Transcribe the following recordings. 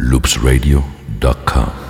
loopsradio.com.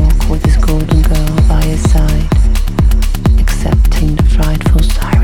walk with his golden girl by his side, accepting the frightful sight.